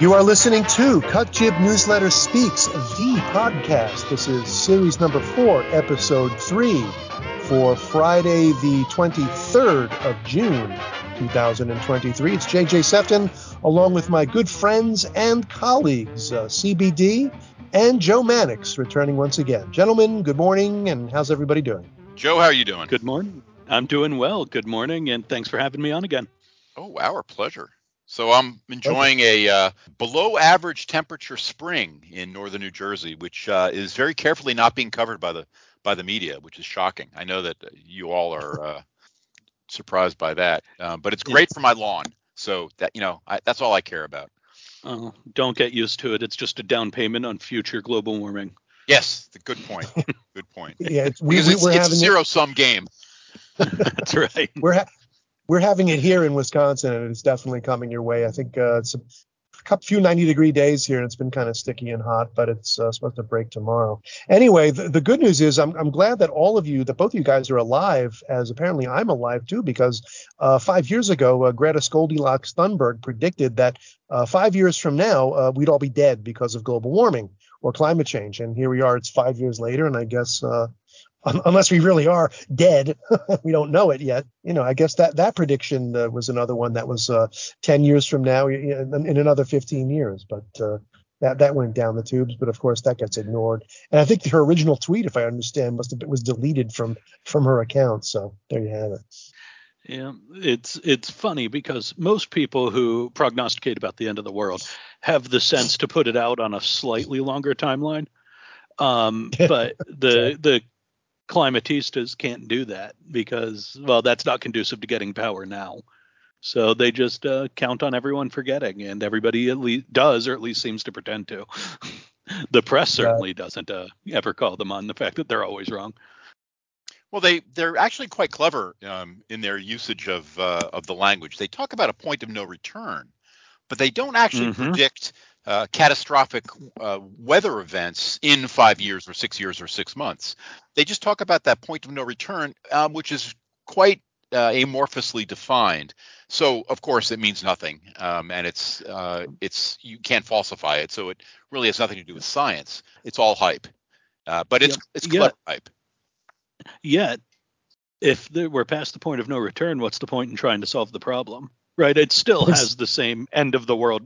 You are listening to Cut Jib Newsletter Speaks, the podcast. This is series number four, episode three, for Friday, the 23rd of June, 2023. It's JJ Sefton, along with my good friends and colleagues, uh, CBD and Joe Mannix, returning once again. Gentlemen, good morning, and how's everybody doing? Joe, how are you doing? Good morning. I'm doing well. Good morning, and thanks for having me on again. Oh, our pleasure. So I'm enjoying okay. a uh, below average temperature spring in northern New Jersey, which uh, is very carefully not being covered by the by the media, which is shocking. I know that you all are uh, surprised by that, uh, but it's great for my lawn. So that you know, I, that's all I care about. Oh, don't get used to it. It's just a down payment on future global warming. Yes, good point. Good point. yeah, it's, we, we, it's, it's a zero sum game. that's right. We're ha- we're having it here in Wisconsin, and it's definitely coming your way. I think uh, it's a few 90 degree days here, and it's been kind of sticky and hot, but it's uh, supposed to break tomorrow. Anyway, the, the, good news is I'm, I'm glad that all of you, that both of you guys are alive, as apparently I'm alive too, because uh, five years ago, uh, Greta Goldilocks Thunberg predicted that uh, five years from now, uh, we'd all be dead because of global warming or climate change. And here we are, it's five years later, and I guess uh, unless we really are dead. we don't know it yet. You know, I guess that that prediction uh, was another one that was uh, 10 years from now, in, in another 15 years. But uh, that that went down the tubes. But of course, that gets ignored. And I think her original tweet, if I understand, must have been, was deleted from from her account. So there you have it. Yeah, it's it's funny because most people who prognosticate about the end of the world have the sense to put it out on a slightly longer timeline. Um, but the the climatistas can't do that because well that's not conducive to getting power now. So they just uh, count on everyone forgetting and everybody at least does or at least seems to pretend to. The press certainly doesn't uh, ever call them on the fact that they're always wrong. Well they they're actually quite clever um, in their usage of uh, of the language. They talk about a point of no return but they don't actually mm-hmm. predict uh, catastrophic uh, weather events in five years or six years or six months. They just talk about that point of no return, um, which is quite uh, amorphously defined. So of course it means nothing, um, and it's uh, it's you can't falsify it. So it really has nothing to do with science. It's all hype, uh, but it's it's clever yeah. hype. Yet, if we're past the point of no return, what's the point in trying to solve the problem? Right? It still has the same end of the world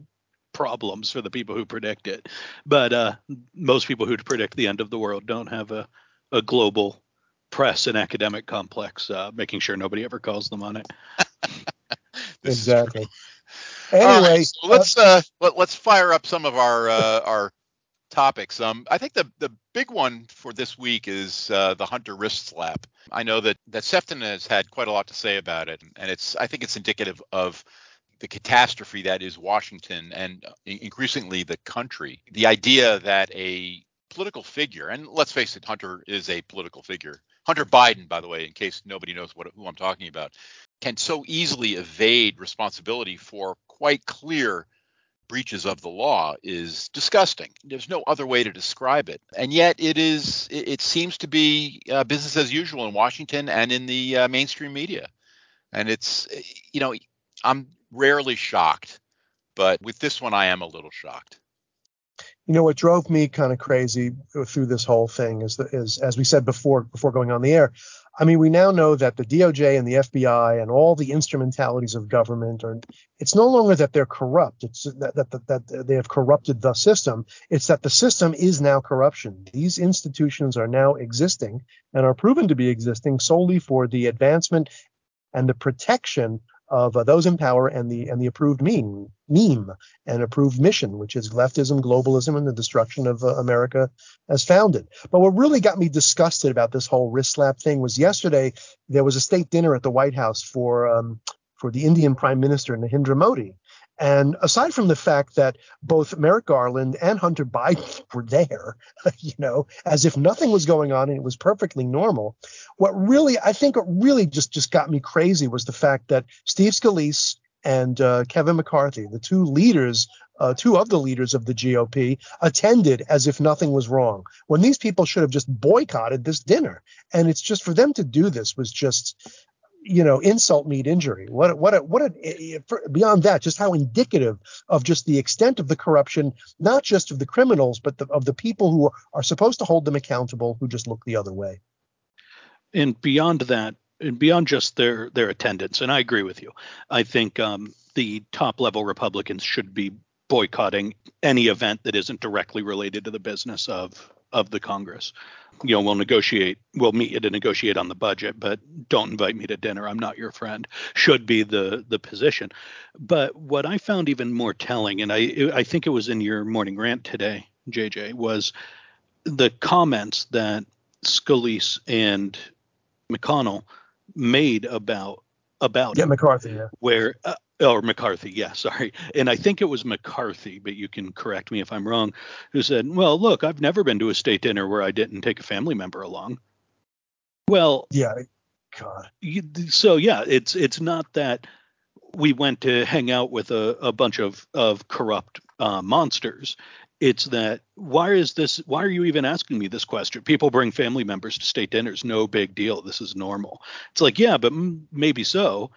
problems for the people who predict it. But uh, most people who predict the end of the world don't have a, a global press and academic complex uh, making sure nobody ever calls them on it. exactly. Anyway, right, so let's uh, let, us fire up some of our uh, our topics. Um, I think the the big one for this week is uh, the Hunter wrist slap. I know that that Sefton has had quite a lot to say about it, and it's I think it's indicative of the catastrophe that is Washington and uh, increasingly the country. The idea that a political figure, and let's face it, Hunter is a political figure. Hunter Biden, by the way, in case nobody knows what who I'm talking about, can so easily evade responsibility for quite clear breaches of the law is disgusting. There's no other way to describe it, and yet it is. It, seems to be uh, business as usual in Washington and in the uh, mainstream media, and it's you know I'm rarely shocked, but with this one, I am a little shocked. You know what drove me kind of crazy through this whole thing is, the, is as we said before before going on the air. I mean, we now know that the DOJ and the FBI and all the instrumentalities of government are. It's no longer that they're corrupt. It's that, that, that, that they have corrupted the system. It's that the system is now corruption. These institutions are now existing and are proven to be existing solely for the advancement and the protection of uh, those in power and the and the approved meme meme and approved mission, which is leftism, globalism, and the destruction of uh, America as founded. But what really got me disgusted about this whole wrist slap thing was yesterday there was a state dinner at the White House for um, for the Indian Prime Minister Narendra Modi, and aside from the fact that both Merrick Garland and Hunter Biden were there, you know, as if nothing was going on and it was perfectly normal, what really, I think, what really just just got me crazy was the fact that Steve Scalise and uh, Kevin McCarthy, the two leaders uh, two of the leaders of the GOP attended as if nothing was wrong when these people should have just boycotted this dinner. And it's just for them to do this was just, you know, insult meet injury. What, what, a, what, a, beyond that, just how indicative of just the extent of the corruption, not just of the criminals, but the, of the people who are supposed to hold them accountable who just look the other way. And beyond that, and beyond just their their attendance, and I agree with you. I think um, the top level Republicans should be boycotting any event that isn't directly related to the business of of the Congress. You know, we'll negotiate, we'll meet you to negotiate on the budget, but don't invite me to dinner. I'm not your friend. Should be the the position. But what I found even more telling, and I I think it was in your morning rant today, JJ, was the comments that Scalise and McConnell made about about yeah McCarthy yeah where uh, or McCarthy, yeah, sorry. And I think it was McCarthy, but you can correct me if I'm wrong, who said, Well, look, I've never been to a state dinner where I didn't take a family member along. Well, yeah, God. So yeah, it's it's not that we went to hang out with a, a bunch of of corrupt uh, monsters. It's that why is this? Why are you even asking me this question? People bring family members to state dinners, no big deal. This is normal. It's like yeah, but m- maybe so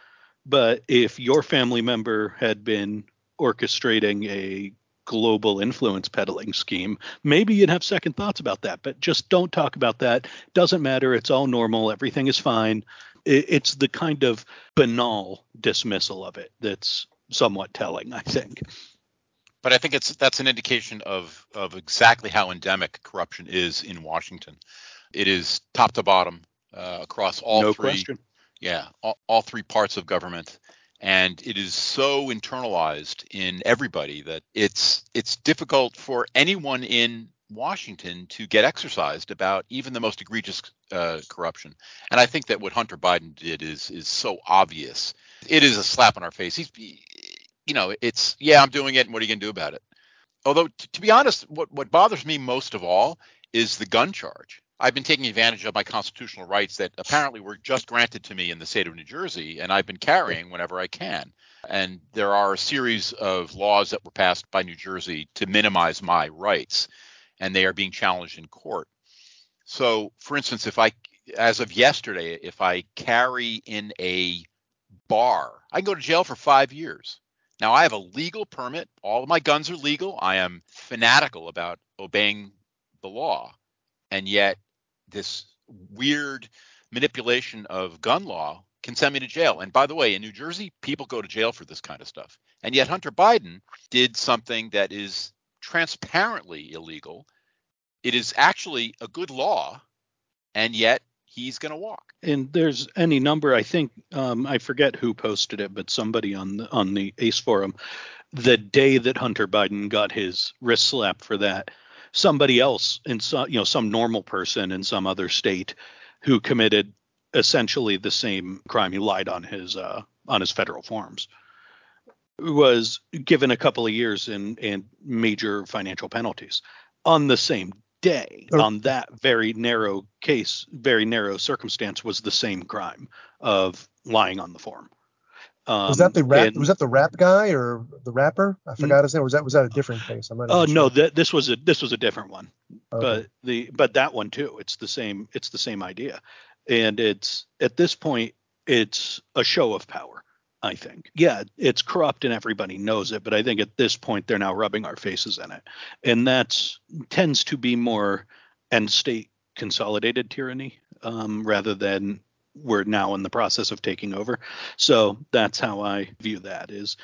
but if your family member had been orchestrating a global influence peddling scheme, maybe you'd have second thoughts about that. But just don't talk about that. Doesn't matter. It's all normal. Everything is fine. It's the kind of banal dismissal of it that's somewhat telling, I think. But I think it's that's an indication of of exactly how endemic corruption is in Washington. It is top to bottom uh, across all no three question. Yeah, all, all three parts of government and it is so internalized in everybody that it's it's difficult for anyone in Washington to get exercised about even the most egregious uh, corruption. And I think that what Hunter Biden did is is so obvious. It is a slap on our face. He's, you know, it's yeah, I'm doing it, and what are you gonna do about it? Although, t- to be honest, what what bothers me most of all is the gun charge. I've been taking advantage of my constitutional rights that apparently were just granted to me in the state of New Jersey, and I've been carrying whenever I can. And there are a series of laws that were passed by New Jersey to minimize my rights, and they are being challenged in court. So, for instance, if I, as of yesterday, if I carry in a bar, I can go to jail for five years. Now, I have a legal permit. All of my guns are legal. I am fanatical about obeying the law. And yet, this weird manipulation of gun law can send me to jail. And by the way, in New Jersey, people go to jail for this kind of stuff. And yet Hunter Biden did something that is transparently illegal. It is actually a good law, and yet he's going to walk. And there's any number. I think um, I forget who posted it, but somebody on the on the Ace forum, the day that Hunter Biden got his wrist slap for that, somebody else in some you know some normal person in some other state who committed essentially the same crime. He lied on his uh, on his federal forms. Was given a couple of years in and major financial penalties on the same day. Oh. on that very narrow case very narrow circumstance was the same crime of lying on the form um, was that the rap? And, was that the rap guy or the rapper? I forgot his name. Was that was that a different case? I'm not. Oh uh, sure. no, th- this was a this was a different one. Okay. But the but that one too. It's the same. It's the same idea, and it's at this point it's a show of power. I think. Yeah, it's corrupt and everybody knows it, but I think at this point they're now rubbing our faces in it, and that's tends to be more end state consolidated tyranny um, rather than we're now in the process of taking over. So that's how I view that is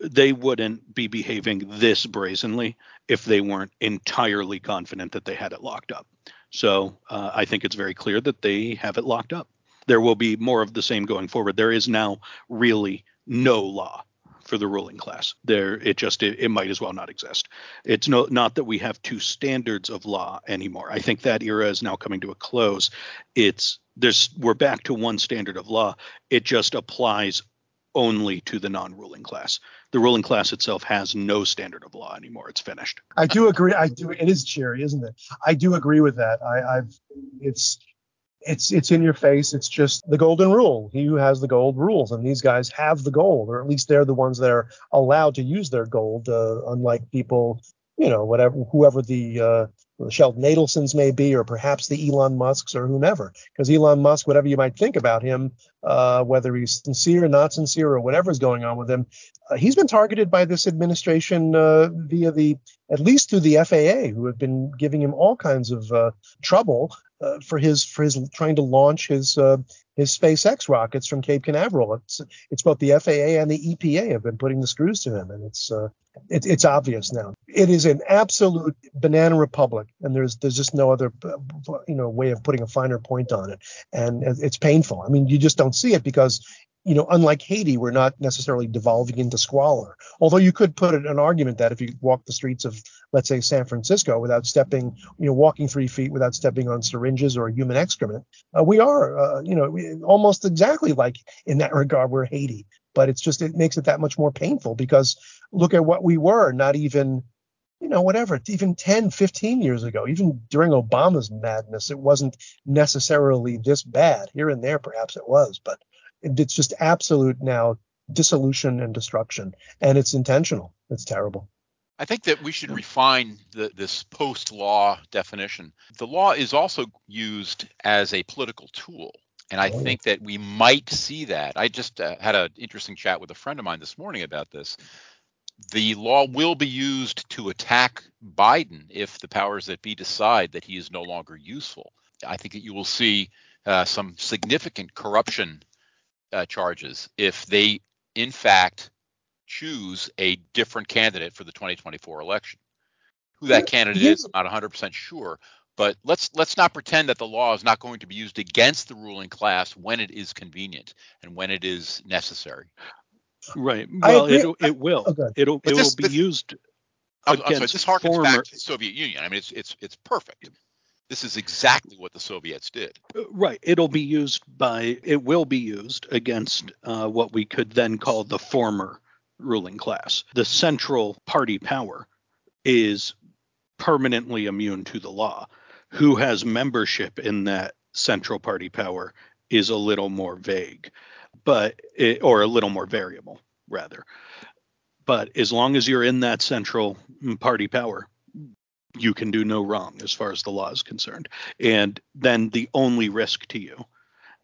they wouldn't be behaving this brazenly if they weren't entirely confident that they had it locked up. So uh, I think it's very clear that they have it locked up. There will be more of the same going forward. There is now really no law for the ruling class. There, it just it, it, might as well not exist. It's no not that we have two standards of law anymore. I think that era is now coming to a close. It's there's we're back to one standard of law. It just applies only to the non-ruling class. The ruling class itself has no standard of law anymore. It's finished. I do agree. I do. It is cheery, isn't it? I do agree with that. I, I've it's it's it's in your face. It's just the golden rule. He who has the gold rules, and these guys have the gold, or at least they're the ones that are allowed to use their gold, uh, unlike people, you know, whatever whoever the uh, Sheldon Adelsons may be, or perhaps the Elon Musks or whomever. Because Elon Musk, whatever you might think about him, uh, whether he's sincere, or not sincere, or whatever is going on with him, uh, he's been targeted by this administration uh, via the, at least through the FAA, who have been giving him all kinds of uh, trouble uh, for his for his trying to launch his uh, his SpaceX rockets from Cape Canaveral. It's it's both the FAA and the EPA have been putting the screws to him, and it's uh, it, it's obvious now. It is an absolute banana republic, and there's there's just no other you know way of putting a finer point on it, and it's painful. I mean, you just don't see it because you know, unlike Haiti, we're not necessarily devolving into squalor. Although you could put an argument that if you walk the streets of, let's say, San Francisco without stepping, you know, walking three feet without stepping on syringes or human excrement, uh, we are, uh, you know, almost exactly like in that regard, we're Haiti. But it's just, it makes it that much more painful because look at what we were, not even, you know, whatever, even 10, 15 years ago, even during Obama's madness, it wasn't necessarily this bad. Here and there, perhaps it was, but it's just absolute now dissolution and destruction, and it's intentional. It's terrible. I think that we should refine the, this post law definition. The law is also used as a political tool. And I oh. think that we might see that. I just uh, had an interesting chat with a friend of mine this morning about this. The law will be used to attack Biden if the powers that be decide that he is no longer useful. I think that you will see uh, some significant corruption uh, charges if they, in fact, choose a different candidate for the 2024 election. Who that candidate is, I'm not 100% sure. But let's let's not pretend that the law is not going to be used against the ruling class when it is convenient and when it is necessary. Right. Well, it, it will. Okay. It'll it will be used. I'm, I'm sorry. This harkens former, back to the Soviet Union. I mean, it's it's it's perfect. This is exactly what the Soviets did. Uh, right. It'll be used by, it will be used against uh, what we could then call the former ruling class. The central party power is permanently immune to the law. Who has membership in that central party power is a little more vague, but it, or a little more variable, rather. But as long as you're in that central mm, party power, you can do no wrong as far as the law is concerned. And then the only risk to you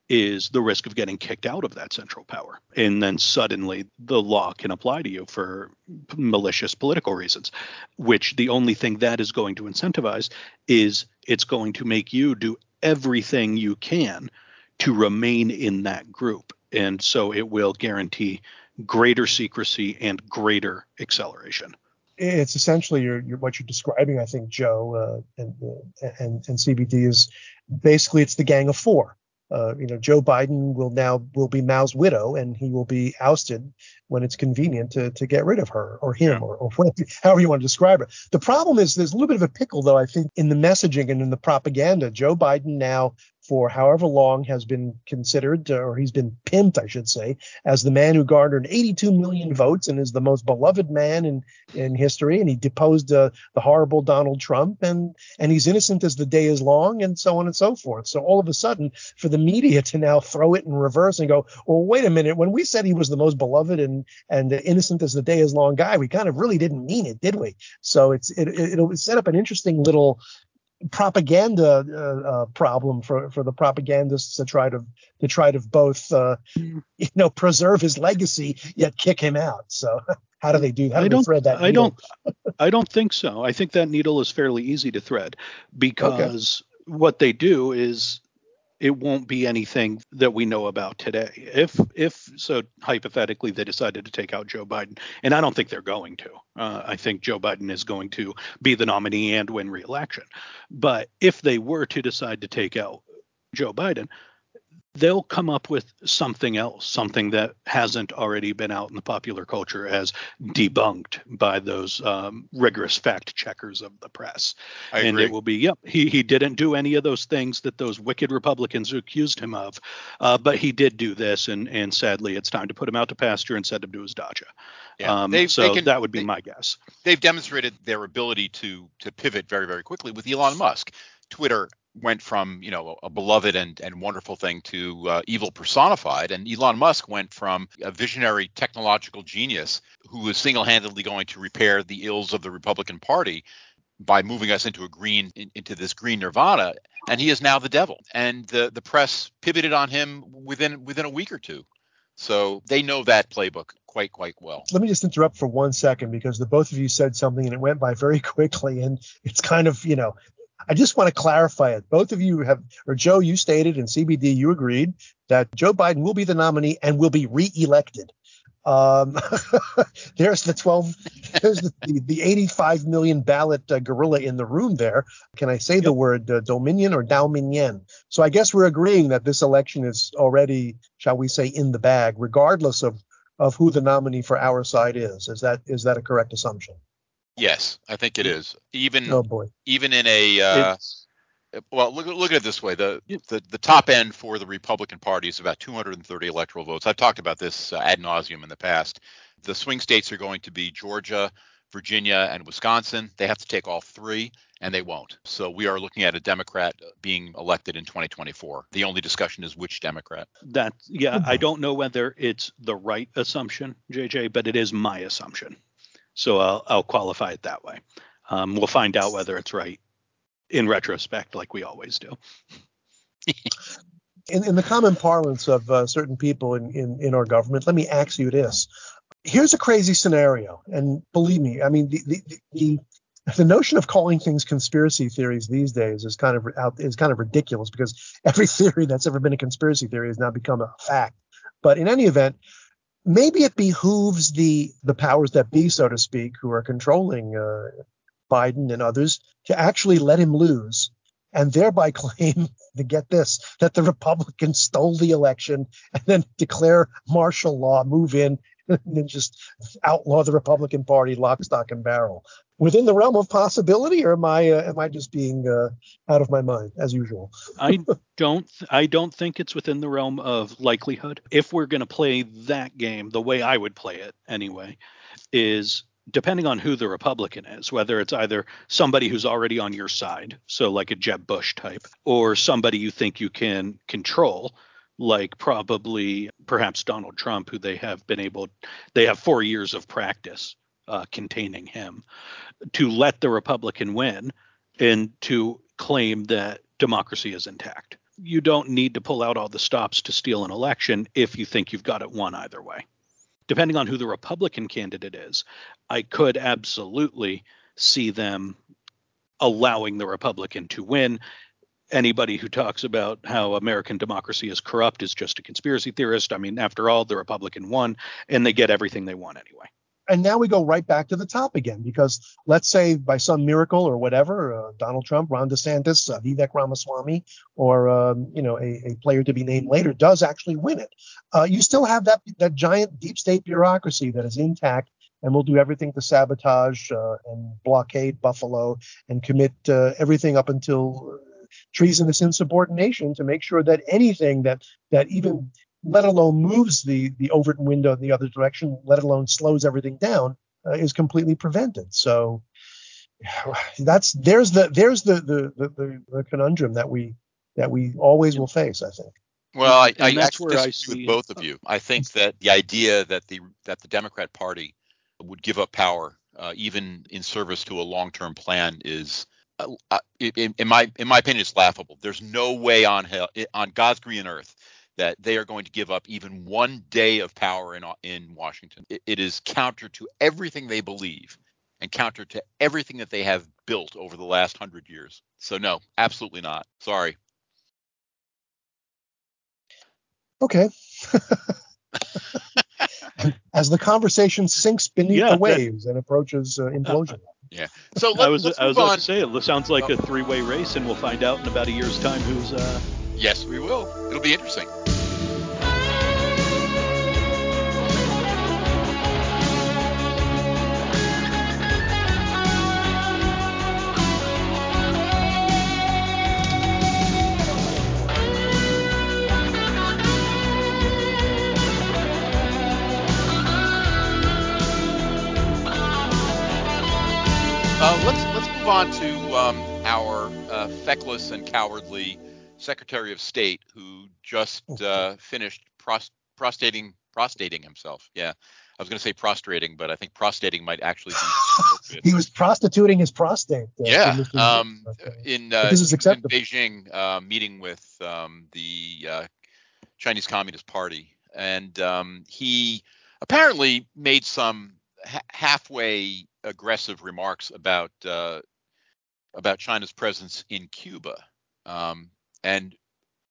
is the risk of getting kicked out of that central power. And then suddenly the law can apply to you for malicious political reasons, which the only thing that is going to incentivize is it's going to make you do everything you can to remain in that group. And so it will guarantee greater secrecy and greater acceleration it's essentially your, your, what you're describing, I think, Joe, uh, and, and, and CBD is basically it's the Gang of Four. Uh, you know, Joe Biden will now will be Mao's widow, and he will be ousted when it's convenient to to get rid of her or him yeah. or, or whatever, however you want to describe it. The problem is there's a little bit of a pickle, though. I think in the messaging and in the propaganda, Joe Biden now for however long has been considered, or he's been pimped, I should say, as the man who garnered 82 million votes and is the most beloved man in, in history. And he deposed uh, the horrible Donald Trump, and and he's innocent as the day is long, and so on and so forth. So all of a sudden, for the media to now throw it in reverse and go, well, wait a minute, when we said he was the most beloved and and innocent as the day is long guy, we kind of really didn't mean it, did we? So it's it, it'll set up an interesting little propaganda uh, uh, problem for, for the propagandists to try to to try to both uh, you know preserve his legacy yet kick him out. So how do they do? How do I don't, thread that? Needle? I don't. I don't think so. I think that needle is fairly easy to thread because okay. what they do is it won't be anything that we know about today. If if so hypothetically they decided to take out Joe Biden, and I don't think they're going to. Uh, I think Joe Biden is going to be the nominee and win re-election. But if they were to decide to take out Joe Biden, they'll come up with something else, something that hasn't already been out in the popular culture as debunked by those um, rigorous fact checkers of the press. I and agree. it will be, yep, he, he didn't do any of those things that those wicked Republicans accused him of, uh, but he did do this, and and sadly, it's time to put him out to pasture and send him to his dacha. Yeah, um, so can, that would be they, my guess. They've demonstrated their ability to to pivot very very quickly with Elon Musk. Twitter went from you know a beloved and, and wonderful thing to uh, evil personified. And elon musk went from a visionary technological genius who was single-handedly going to repair the ills of the republican party by moving us into a green in, into this green nirvana. And he is now the devil. And the the press pivoted on him within within a week or two. So they know that playbook quite quite well. Let me just interrupt for one second because the both of you said something and it went by very quickly. And it's kind of you know I just want to clarify it. Both of you have, or Joe, you stated, and CBD, you agreed that Joe Biden will be the nominee and will be reelected. Um, there's the 12, there's the, the, the 85 million ballot uh, gorilla in the room there. Can I say yep. the word uh, Dominion or Dominion? So I guess we're agreeing that this election is already, shall we say, in the bag, regardless of, of who the nominee for our side is. Is that is that a correct assumption? Yes, I think it is. Even oh boy. even in a uh, well, look look at it this way: the, the the top end for the Republican Party is about 230 electoral votes. I've talked about this uh, ad nauseum in the past. The swing states are going to be Georgia, Virginia, and Wisconsin. They have to take all three, and they won't. So we are looking at a Democrat being elected in 2024. The only discussion is which Democrat. That yeah, I don't know whether it's the right assumption, JJ, but it is my assumption. So I'll, I'll qualify it that way. Um, we'll find out whether it's right in retrospect, like we always do. in, in the common parlance of uh, certain people in, in, in our government, let me ask you this. Here's a crazy scenario, and believe me, I mean the, the, the the notion of calling things conspiracy theories these days is kind of out, is kind of ridiculous because every theory that's ever been a conspiracy theory has now become a fact. But in any event, maybe it behooves the the powers that be, so to speak, who are controlling uh, Biden and others, to actually let him lose, and thereby claim to get this that the Republicans stole the election, and then declare martial law, move in, and then just outlaw the Republican Party lock, stock, and barrel within the realm of possibility, or am I uh, am I just being uh, out of my mind as usual? I don't I don't think it's within the realm of likelihood. If we're going to play that game, the way I would play it anyway, is depending on who the Republican is, whether it's either somebody who's already on your side, so like a Jeb Bush type, or somebody you think you can control, like probably perhaps Donald Trump, who they have been able, they have four years of practice uh, containing him to let the Republican win and to claim that democracy is intact. You don't need to pull out all the stops to steal an election if you think you've got it won either way. Depending on who the Republican candidate is, I could absolutely see them allowing the Republican to win. Anybody who talks about how American democracy is corrupt is just a conspiracy theorist. I mean, after all, the Republican won and they get everything they want anyway and now we go right back to the top again because let's say by some miracle or whatever, uh, Donald Trump, Ron DeSantis, uh, Vivek Ramaswamy, or um, you know a, a, player to be named later does actually win it. Uh, you still have that that giant deep state bureaucracy that is intact and will do everything to sabotage uh, and blockade Buffalo and commit uh, everything up until treasonous insubordination to make sure that anything that that even let alone moves the the Overton window in the other direction, let alone slows everything down, uh, is completely prevented. So that's there's the there's the the, the the conundrum that we that we always will face. I think. Well, I, I actually disagree with both of you. I think that the idea that the that the Democrat Party would give up power, uh, even in service to a long-term plan, is uh, uh in, in, my in my opinion, it's laughable. There's no way on hell on God's green earth that they are going to give up even one day of power in in Washington. it, it is counter to everything they believe and counter to everything that they have built over the last hundred years. So no, absolutely not. Sorry. Okay. As the conversation sinks beneath yeah, the waves that, and approaches uh, implosion. Uh, yeah. So let, I was I was about to say it sounds like a three-way race, and we'll find out in about a year's time who's uh, Yes, we will. It'll be interesting. Our uh, feckless and cowardly Secretary of State who just uh, finished pros- prostating prostating himself. Yeah, I was going to say prostrating, but I think prostating might actually be. he was prostituting his prostate. Uh, yeah, um, in, uh, this is acceptable. in Beijing, uh, meeting with um, the uh, Chinese Communist Party, and um, he apparently made some ha- halfway aggressive remarks about uh, about China's presence in Cuba. Um, and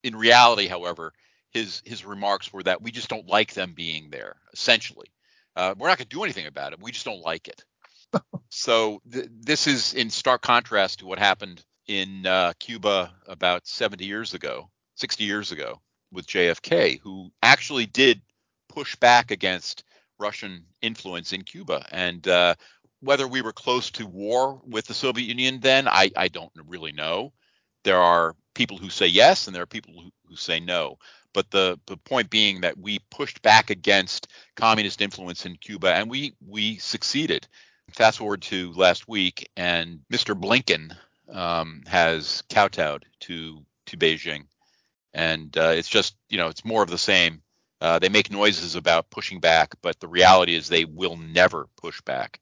in reality, however, his his remarks were that we just don't like them being there. Essentially, uh, we're not going to do anything about it. We just don't like it. so th- this is in stark contrast to what happened in uh, Cuba about 70 years ago, 60 years ago, with JFK, who actually did push back against Russian influence in Cuba. And uh, whether we were close to war with the Soviet Union then, I, I don't really know. There are people who say yes, and there are people who, who say no. But the, the point being that we pushed back against communist influence in Cuba, and we we succeeded. Fast forward to last week, and Mr. Blinken um, has kowtowed to to Beijing, and uh, it's just you know it's more of the same. Uh, they make noises about pushing back, but the reality is they will never push back.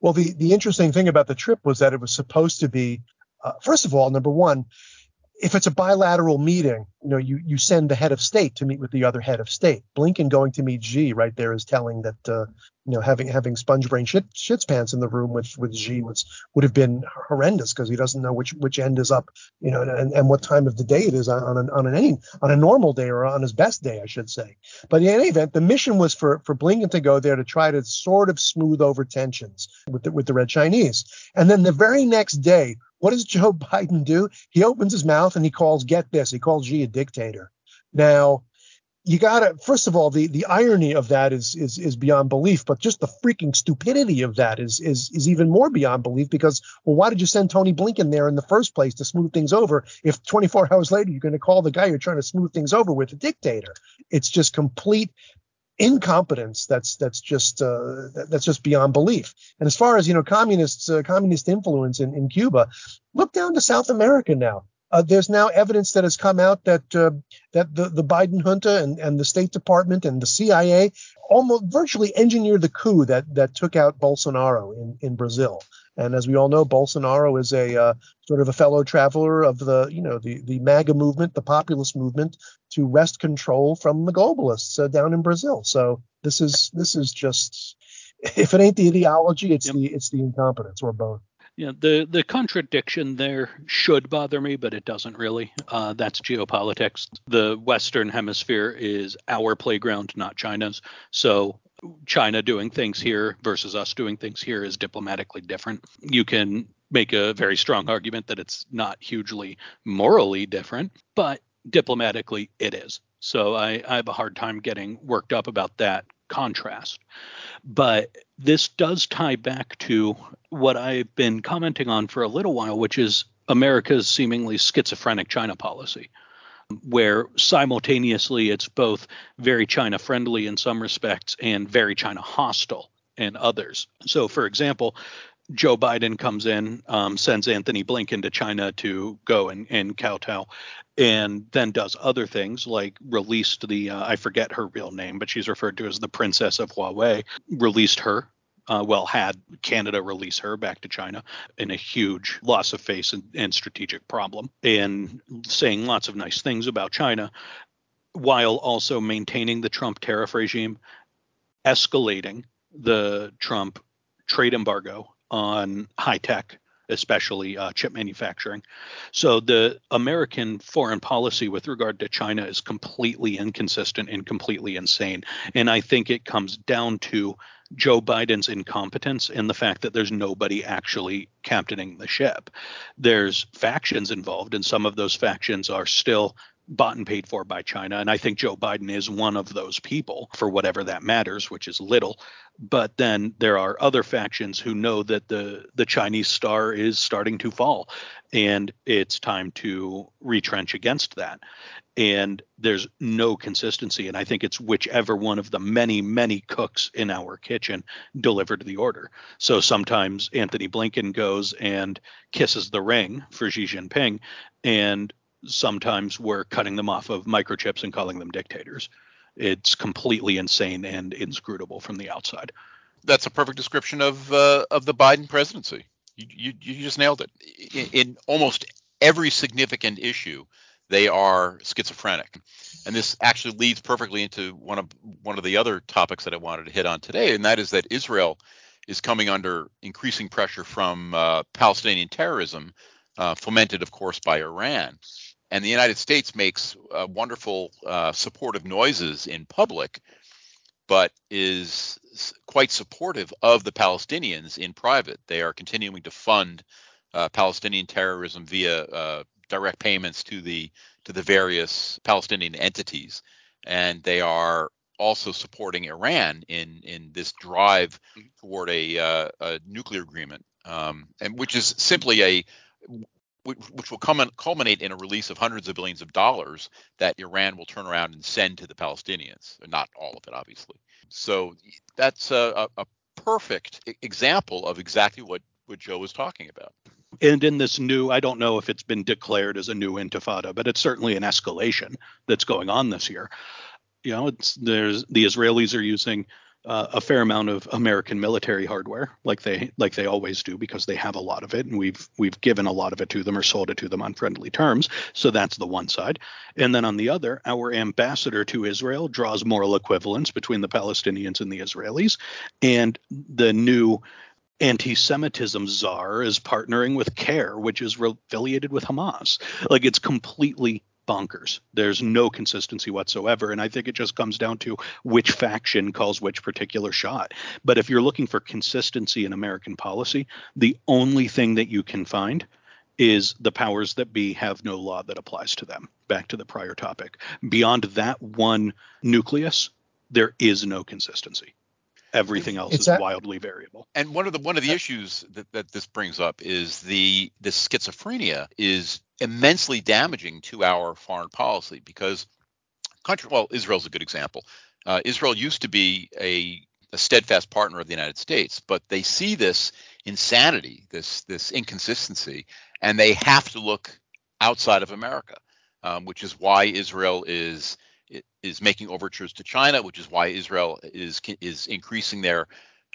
Well, the the interesting thing about the trip was that it was supposed to be, uh, first of all, number one, if it's a bilateral meeting, you know, you, you send the head of state to meet with the other head of state. Blinken going to meet Xi right there is telling that, uh, you know, having having sponge brain shit, shits pants in the room with with Xi was would have been horrendous because he doesn't know which which end is up, you know, and, and what time of the day it is on on an, on an any on a normal day or on his best day, I should say. But in any event, the mission was for for Blinken to go there to try to sort of smooth over tensions with the, with the Red Chinese, and then the very next day what does Joe Biden do? He opens his mouth and he calls, get this, he calls Xi a dictator. Now, you gotta first of all the the irony of that is is is beyond belief but just the freaking stupidity of that is is is even more beyond belief because well why did you send tony blinken there in the first place to smooth things over if 24 hours later you're going to call the guy you're trying to smooth things over with a dictator it's just complete incompetence that's that's just uh, that's just beyond belief. And as far as you know, communists uh, communist influence in, in Cuba, look down to South America now. Uh, there's now evidence that has come out that uh, that the, the Biden junta and, and the State Department and the CIA almost virtually engineered the coup that that took out Bolsonaro in, in Brazil. And as we all know, Bolsonaro is a uh, sort of a fellow traveler of the, you know, the the MAGA movement, the populist movement, to wrest control from the globalists uh, down in Brazil. So this is this is just, if it ain't the ideology, it's yep. the it's the incompetence or both. Yeah, the the contradiction there should bother me, but it doesn't really. Uh, that's geopolitics. The Western Hemisphere is our playground, not China's. So China doing things here versus us doing things here is diplomatically different. You can make a very strong argument that it's not hugely morally different, but diplomatically it is. So I, I have a hard time getting worked up about that contrast. But this does tie back to what I've been commenting on for a little while, which is America's seemingly schizophrenic China policy where simultaneously it's both very China friendly in some respects and very China hostile in others. So, for example, Joe Biden comes in, um, sends Anthony Blinken to China to go and, and kowtow, and then does other things like released the, uh, I forget her real name, but she's referred to as the Princess of Huawei, released her uh, well, had Canada release her back to China in a huge loss of face and, and strategic problem, and saying lots of nice things about China, while also maintaining the Trump tariff regime, escalating the Trump trade embargo on high tech especially uh, chip manufacturing. So the American foreign policy with regard to China is completely inconsistent and completely insane. And I think it comes down to Joe Biden's incompetence and the fact that there's nobody actually captaining the ship. There's factions involved, and some of those factions are still bought and paid for by China. And I think Joe Biden is one of those people for whatever that matters, which is little. But then there are other factions who know that the, the Chinese star is starting to fall and it's time to retrench against that. And there's no consistency. And I think it's whichever one of the many, many cooks in our kitchen delivered the order. So sometimes Anthony Blinken goes and kisses the ring for Xi Jinping, and sometimes we're cutting them off of microchips and calling them dictators. It's completely insane and inscrutable from the outside. That's a perfect description of uh, of the Biden presidency. You, you, you just nailed it. In, in almost every significant issue, they are schizophrenic, and this actually leads perfectly into one of one of the other topics that I wanted to hit on today, and that is that Israel is coming under increasing pressure from uh, Palestinian terrorism, uh, fomented, of course, by Iran and the United States makes uh, wonderful uh, supportive noises in public, but is quite supportive of the Palestinians in private. They are continuing to fund uh, Palestinian terrorism via uh, direct payments to the to the various Palestinian entities, and they are also supporting Iran in in this drive toward a, uh, a nuclear agreement, um, and which is simply a which will culminate in a release of hundreds of billions of dollars that Iran will turn around and send to the Palestinians. Not all of it, obviously. So that's a, a perfect example of exactly what, what Joe was talking about. And in this new, I don't know if it's been declared as a new intifada, but it's certainly an escalation that's going on this year. You know, it's there's the Israelis are using uh, a fair amount of American military hardware, like they like they always do, because they have a lot of it, and we've we've given a lot of it to them or sold it to them on friendly terms. So that's the one side, and then on the other, our ambassador to Israel draws moral equivalence between the Palestinians and the Israelis, and the new anti-Semitism czar is partnering with CAIR, which is affiliated with Hamas. Like it's completely bonkers. There's no consistency whatsoever. And I think it just comes down to which faction calls which particular shot. But if you're looking for consistency in American policy, the only thing that you can find is the powers that be have no law that applies to them. Back to the prior topic. Beyond that one nucleus, there is no consistency. Everything else it's is wildly variable. And one of the one of the issues that, that this brings up is the the schizophrenia is immensely damaging to our foreign policy because country well Israel's a good example. Uh, Israel used to be a, a steadfast partner of the United States, but they see this insanity, this this inconsistency, and they have to look outside of America, um, which is why Israel is is making overtures to China, which is why Israel is is increasing their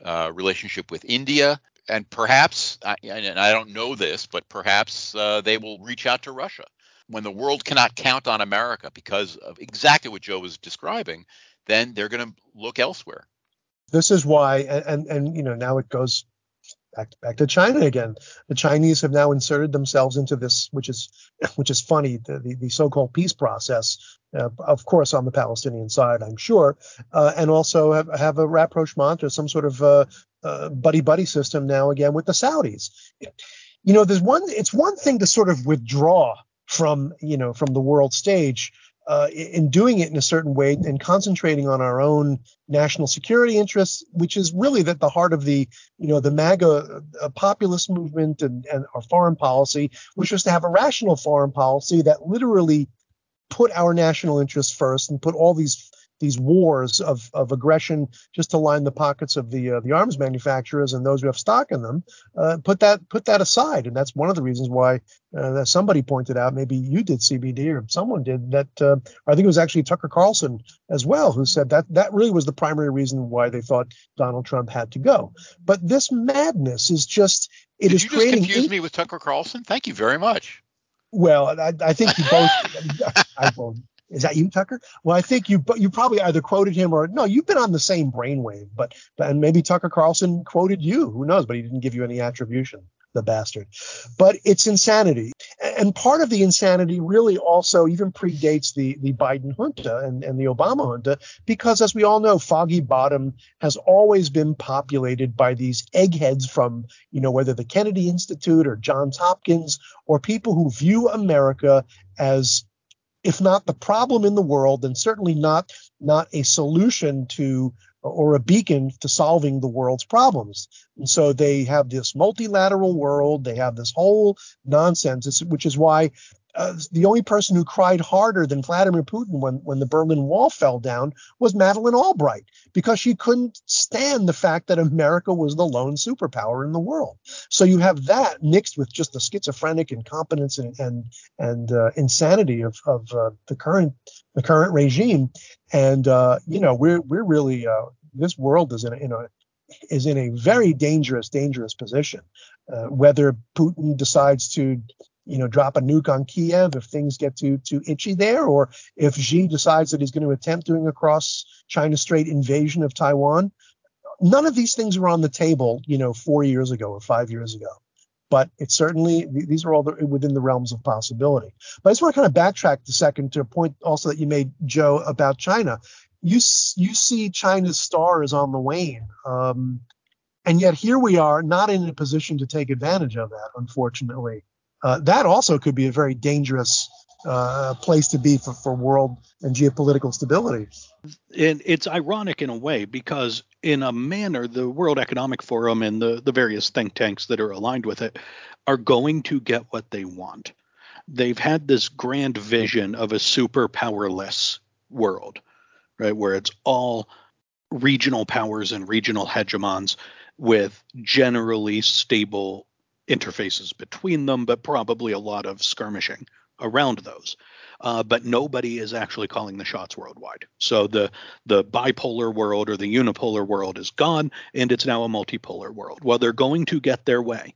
uh, relationship with India, and perhaps, and I don't know this, but perhaps uh, they will reach out to Russia when the world cannot count on America because of exactly what Joe was describing. Then they're going to look elsewhere. This is why, and, and and you know now it goes back back to China again. The Chinese have now inserted themselves into this, which is which is funny, the the, the so-called peace process. Uh, of course, on the Palestinian side, I'm sure, uh, and also have, have a rapprochement or some sort of uh, uh buddy buddy system now again with the Saudis. You know, there's one. It's one thing to sort of withdraw from you know from the world stage uh, in doing it in a certain way and concentrating on our own national security interests, which is really at the heart of the, you know, the MAGA uh, populist movement and, and our foreign policy, which was to have a rational foreign policy that literally put our national interests first and put all these these wars of, of aggression just to line the pockets of the uh, the arms manufacturers and those who have stock in them. Uh, put that put that aside, and that's one of the reasons why uh, somebody pointed out. Maybe you did CBD or someone did that. Uh, I think it was actually Tucker Carlson as well who said that that really was the primary reason why they thought Donald Trump had to go. But this madness is just it did is you just confuse me with Tucker Carlson? Thank you very much. Well, I, I, think you both. I, won't. Is that you, Tucker? Well, I think you you probably either quoted him or no, you've been on the same brainwave, but and maybe Tucker Carlson quoted you. Who knows? But he didn't give you any attribution, the bastard. But it's insanity, and part of the insanity really also even predates the the Biden junta and, and the Obama junta, because as we all know, Foggy Bottom has always been populated by these eggheads from you know whether the Kennedy Institute or Johns Hopkins or people who view America as if not the problem in the world, then certainly not not a solution to or a beacon to solving the world's problems. And so they have this multilateral world, they have this whole nonsense, which is why uh, the only person who cried harder than Vladimir Putin when, when the Berlin Wall fell down was Madeleine Albright, because she couldn't stand the fact that America was the lone superpower in the world. So you have that mixed with just the schizophrenic incompetence and and, and uh, insanity of, of uh, the current the current regime, and uh, you know we're we're really uh, this world is in a, in a is in a very dangerous, dangerous position. Uh, whether Putin decides to you know, drop a nuke on Kiev if things get too too itchy there, or if Xi decides that he's going to attempt doing a cross China Strait invasion of Taiwan. None of these things were on the table, you know, four years ago or five years ago. But it's certainly these are all the, within the realms of possibility. But I just want to kind of backtrack a second to a point also that you made, Joe, about China. You you see China's star is on the wane. Um, and yet here we are not in a position to take advantage of that unfortunately uh, that also could be a very dangerous uh, place to be for, for world and geopolitical stability. And it's ironic in a way because, in a manner, the World Economic Forum and the, the various think tanks that are aligned with it are going to get what they want. They've had this grand vision of a super powerless world, right, where it's all regional powers and regional hegemons with generally stable interfaces between them, but probably a lot of skirmishing around those. Uh, but nobody is actually calling the shots worldwide. So the the bipolar world or the unipolar world is gone, and it's now a multipolar world. Well, they're going to get their way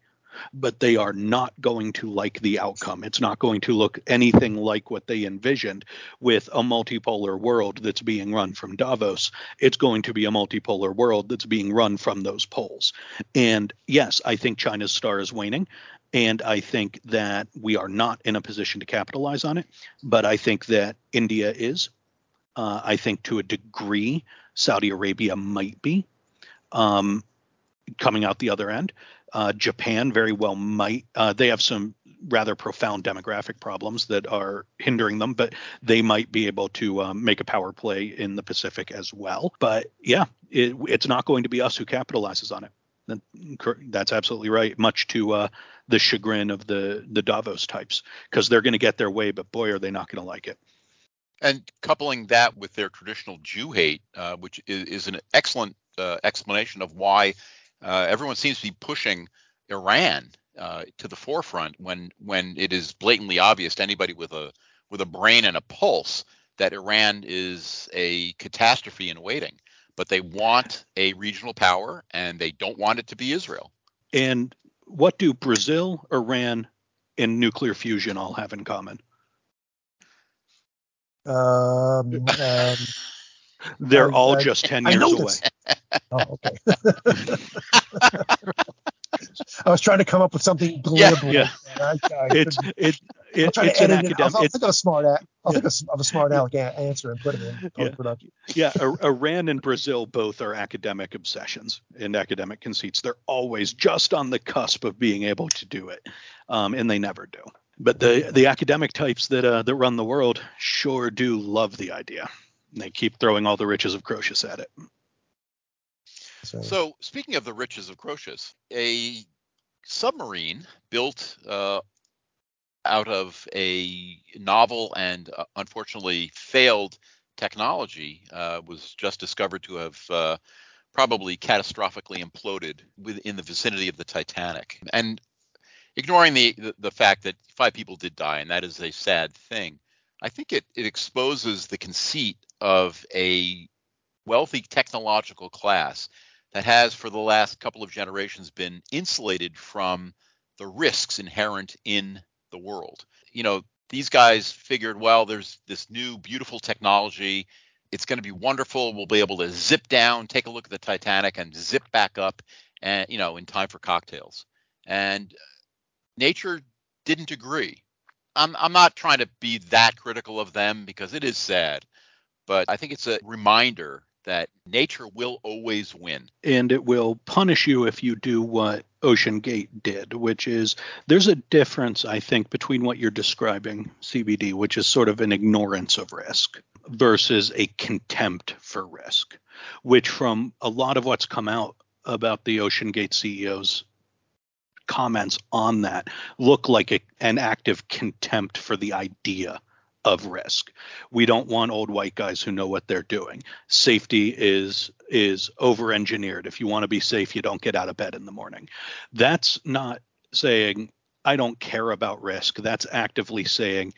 but they are not going to like the outcome. It's not going to look anything like what they envisioned with a multipolar world that's being run from Davos. It's going to be a multipolar world that's being run from those poles. And yes, I think China's star is waning. And I think that we are not in a position to capitalize on it. But I think that India is. Uh, I think to a degree, Saudi Arabia might be um, coming out the other end. Uh, Japan very well might. Uh, they have some rather profound demographic problems that are hindering them, but they might be able to um, make a power play in the Pacific as well. But yeah, it, it's not going to be us who capitalizes on it. That's absolutely right. Much to uh, the chagrin of the the Davos types, because they're going to get their way, but boy, are they not going to like it. And coupling that with their traditional Jew hate, uh, which is, is, an excellent uh, explanation of why uh, everyone seems to be pushing Iran uh, to the forefront when when it is blatantly obvious to anybody with a with a brain and a pulse that Iran is a catastrophe in waiting. But they want a regional power, and they don't want it to be Israel. And what do Brazil, Iran, and nuclear fusion all have in common? Um, um, They're I, all I, just 10 years away. oh, okay. I was trying to come up with something believable. Yeah, yeah. it's it, it it's an academic. I'll, I'll think of a smart. I'll yeah. think of a smart aleck answer and put it in post production. Yeah, yeah. Iran and Brazil both are academic obsessions and academic conceits. They're always just on the cusp of being able to do it, um, and they never do. But the the academic types that uh, that run the world sure do love the idea. They keep throwing all the riches of Croesus at it. So, so speaking of the riches of Croesus, a submarine built uh, out of a novel and uh, unfortunately failed technology uh, was just discovered to have uh, probably catastrophically imploded within the vicinity of the Titanic. And ignoring the, the, the fact that five people did die, and that is a sad thing, I think it, it exposes the conceit of a wealthy technological class that has, for the last couple of generations, been insulated from the risks inherent in the world. You know, these guys figured, well, there's this new beautiful technology. It's going to be wonderful. We'll be able to zip down, take a look at the Titanic, and zip back up, and you know, in time for cocktails. And nature didn't agree. I'm I'm not trying to be that critical of them because it is sad, but I think it's a reminder that nature will always win. And it will punish you if you do what OceanGate did, which is there's a difference, I think, between what you're describing, CBD, which is sort of an ignorance of risk, versus a contempt for risk, which from a lot of what's come out about the OceanGate CEO's comments on that look like a, an active contempt for the idea of risk. We don't want old white guys who know what they're doing. Safety is is over engineered. If you want to be safe, you don't get out of bed in the morning. That's not saying I don't care about risk. That's actively saying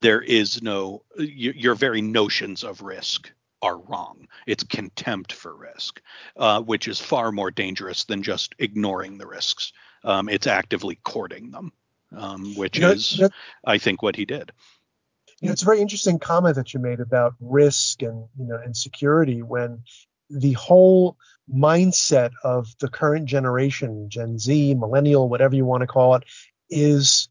there is no your very notions of risk are wrong. It's contempt for risk, uh, which is far more dangerous than just ignoring the risks. Um, it's actively courting them, um, which you know, is, I think, what he did. You know, it's a very interesting comment that you made about risk and you know and security when the whole mindset of the current generation, Gen Z, millennial, whatever you want to call it, is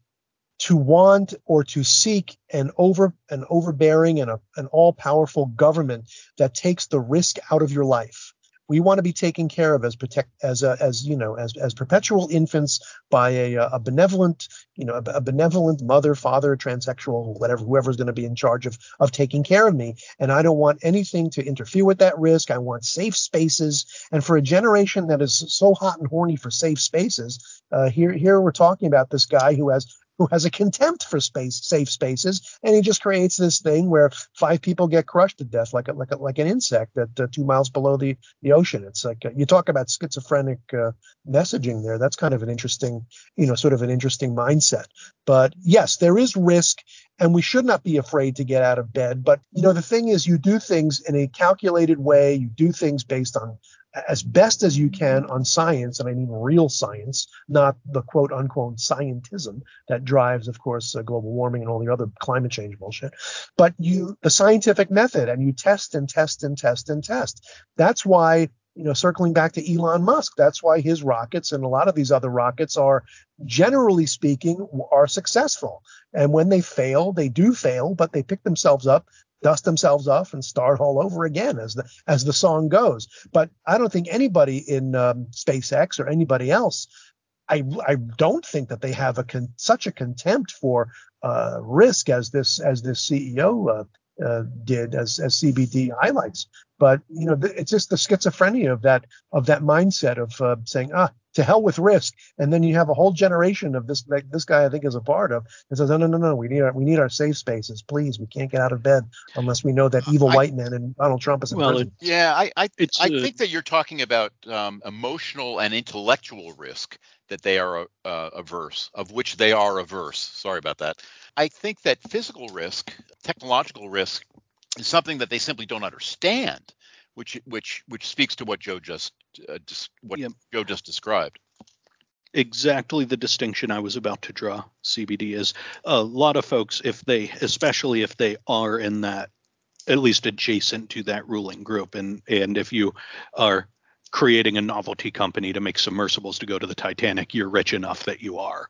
to want or to seek an over an overbearing and a, an all-powerful government that takes the risk out of your life we want to be taken care of as protect as a, as you know as as perpetual infants by a, a benevolent you know a, a benevolent mother father transsexual whatever whoever's going to be in charge of of taking care of me. And i don't want anything to interfere with that risk. I want safe spaces. And for a generation that is so hot and horny for safe spaces uh, here here we're talking about this guy who has who has a contempt for space safe spaces and he just creates this thing where five people get crushed to death like a, like a, like an insect at uh, two miles below the the ocean. It's like uh, you talk about schizophrenic uh, messaging there. That's kind of an interesting you know sort of an interesting mindset. But yes there is risk and we should not be afraid to get out of bed. But you know the thing is you do things in a calculated way. You do things based on as best as you can on science, and I mean real science, not the quote unquote scientism that drives, of course, uh, global warming and all the other climate change bullshit. But you, the scientific method, and you test and test and test and test. That's why, you know, circling back to Elon Musk, that's why his rockets and a lot of these other rockets are, generally speaking, are successful. And when they fail, they do fail, but they pick themselves up dust themselves off and start all over again as the as the song goes. But I don't think anybody in um, SpaceX or anybody else, I I don't think that they have a con- such a contempt for uh, risk as this as this CEO uh, uh, did as as CBD highlights. But you know, it's just the schizophrenia of that of that mindset of uh, saying, ah, to hell with risk. And then you have a whole generation of this like this guy I think is a part of that says, no, no, no, no, we need our we need our safe spaces, please. We can't get out of bed unless we know that evil I, white man and Donald Trump is in well, prison. Yeah, I I, I uh, think that you're talking about um, emotional and intellectual risk that they are uh, averse, of which they are averse. Sorry about that. I think that physical risk, technological risk, is something that they simply don't understand which which which speaks to what Joe just uh, dis, what yeah. Joe just described. Exactly the distinction I was about to draw. CBD is a lot of folks, if they, especially if they are in that, at least adjacent to that ruling group, and and if you are creating a novelty company to make submersibles to go to the Titanic, you're rich enough that you are.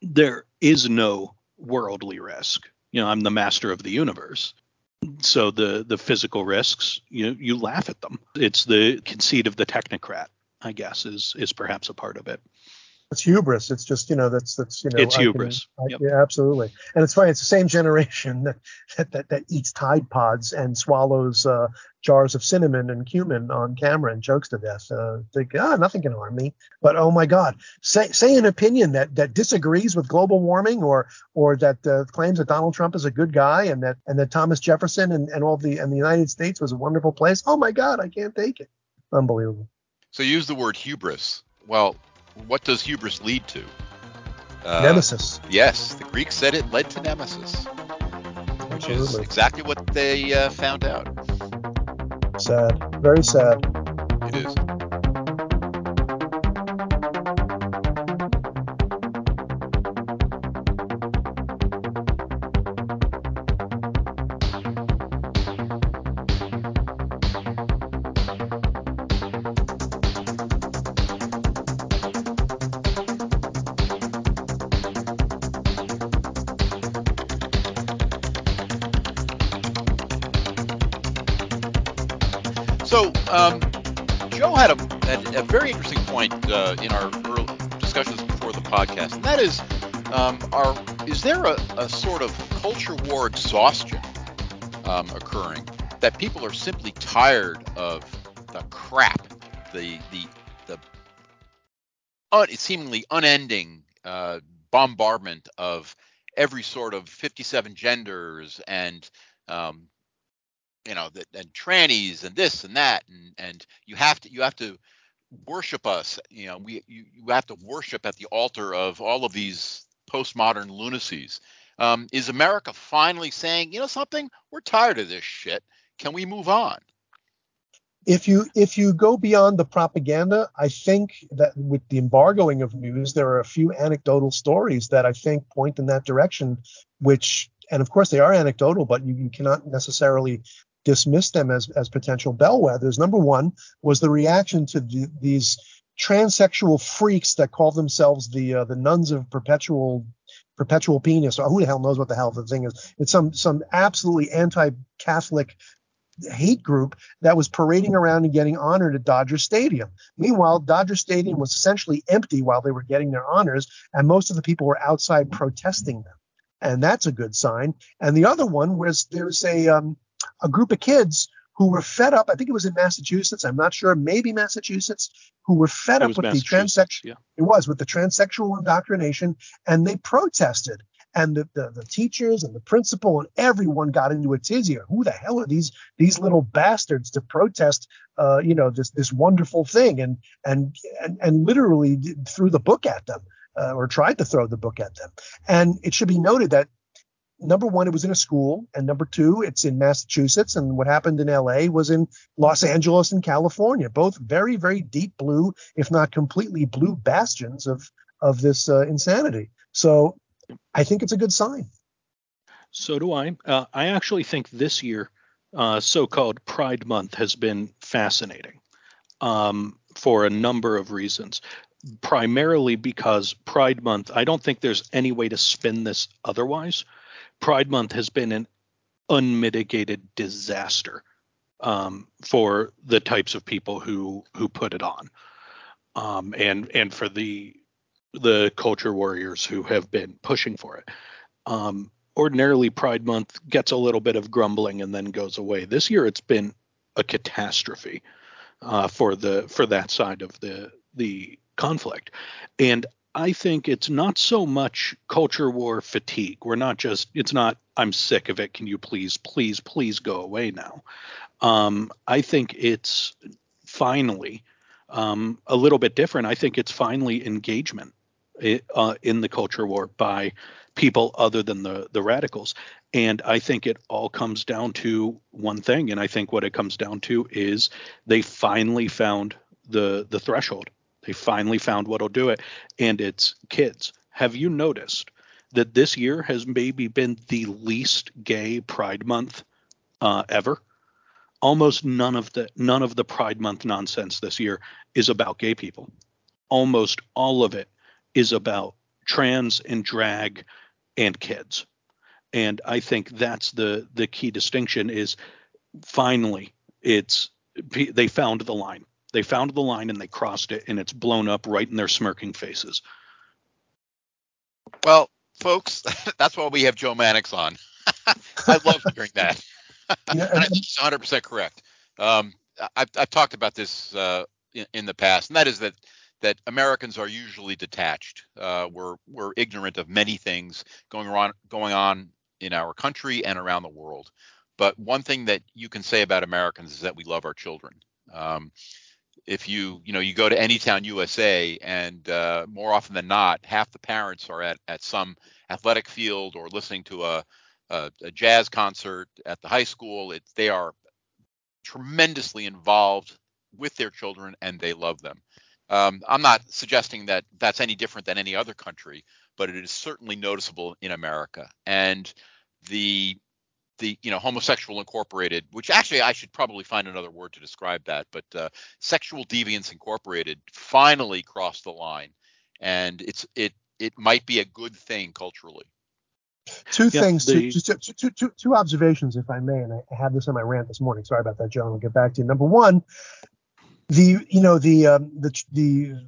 There is no worldly risk. You know, I'm the master of the universe so the the physical risks you you laugh at them. It's the conceit of the technocrat i guess is is perhaps a part of it it's hubris. It's just you know that's that's you know it's I hubris. Can, I, yep. Yeah, absolutely. And it's funny. It's the same generation that that, that, that eats Tide Pods and swallows uh, jars of cinnamon and cumin on camera and chokes to death. Uh, think ah nothing can harm me. But oh my God, say say an opinion that that disagrees with global warming or or that uh, claims that Donald Trump is a good guy and that and that Thomas Jefferson and, and all the and the United States was a wonderful place. Oh my God, I can't take it. Unbelievable. So use the word hubris. Well, what does hubris lead to? Uh, nemesis. Yes, the Greeks said it led to nemesis, which Absolutely. is exactly what they uh, found out. Sad, very sad. People are simply tired of the crap, the the the un, seemingly unending uh, bombardment of every sort of 57 genders and um, you know, the, and trannies and this and that, and and you have to you have to worship us. You know, we you, you have to worship at the altar of all of these postmodern lunacies. Um, is America finally saying, you know, something? We're tired of this shit. Can we move on? If you if you go beyond the propaganda, I think that with the embargoing of news, there are a few anecdotal stories that I think point in that direction, which and of course they are anecdotal, but you, you cannot necessarily dismiss them as, as potential bellwethers. Number one was the reaction to the, these transsexual freaks that call themselves the uh, the nuns of perpetual perpetual penis or who the hell knows what the hell the thing is it's some some absolutely anti-catholic hate group that was parading around and getting honored at Dodger Stadium. Meanwhile, Dodger Stadium was essentially empty while they were getting their honors, and most of the people were outside protesting them. And that's a good sign. And the other one was there was a um, a group of kids who were fed up. I think it was in Massachusetts. I'm not sure. Maybe Massachusetts, who were fed up with the transsexual. Yeah. It was with the transsexual indoctrination, and they protested. And the, the, the, teachers and the principal and everyone got into a tizzy. Who the hell are these these little bastards to protest? Uh, you know this this wonderful thing, and and and, and literally threw the book at them. Uh, or tried to throw the book at them. And it should be noted that number one, it was in a school, and number two, it's in Massachusetts, and what happened in L.A. was in Los Angeles and California, both very, very deep blue, if not completely blue bastions of of this uh, insanity. So, I think it's a good sign. So do I. Uh, I actually think this year, uh, so-called Pride Month, has been fascinating um, for a number of reasons primarily because Pride Month, I don't think there's any way to spin this otherwise. Pride Month has been an unmitigated disaster um, for the types of people who who put it on, um, and and for the the culture warriors who have been pushing for it. Um, ordinarily, Pride Month gets a little bit of grumbling and then goes away. This year, it's been a catastrophe uh, for the for that side of the the conflict, and I think it's not so much culture war fatigue. We're not just, it's not, I'm sick of it. Can you please, please, please go away now? Um, I think it's finally um, a little bit different. I think it's finally engagement uh, in the culture war by people other than the, the radicals. And I think it all comes down to one thing. And I think what it comes down to is they finally found the the threshold they finally found what'll do it, and it's kids. Have you noticed that this year has maybe been the least gay Pride Month uh, ever? Almost none of the none of the Pride Month nonsense this year is about gay people. Almost all of it is about trans and drag and kids. And I think that's the the key distinction is finally it's they found the line they found the line and they crossed it, and it's blown up right in their smirking faces. Well, folks, that's why we have Joe Mannix on. I love hearing that. and I think he's 100% correct. Um, I've, I've, talked about this uh, in, in, the past, and that is that that Americans are usually detached. Uh, we're we're ignorant of many things going on going on in our country and around the world. But one thing that you can say about Americans is that we love our children. Um, if you you know you go to Anytown USA and uh, more often than not half the parents are at at some athletic field or listening to a a, a jazz concert at the high school it, they are tremendously involved with their children and they love them um, i'm not suggesting that that's any different than any other country but it is certainly noticeable in america and the the you know homosexual incorporated which actually i should probably find another word to describe that but uh, sexual deviance incorporated finally crossed the line and it's it it might be a good thing culturally Two yeah, things, the, two, two, two, two, two observations, if I may, and I had this on my rant this morning. Sorry about that, John. I'll get back to you. Number one, the you know the um, the the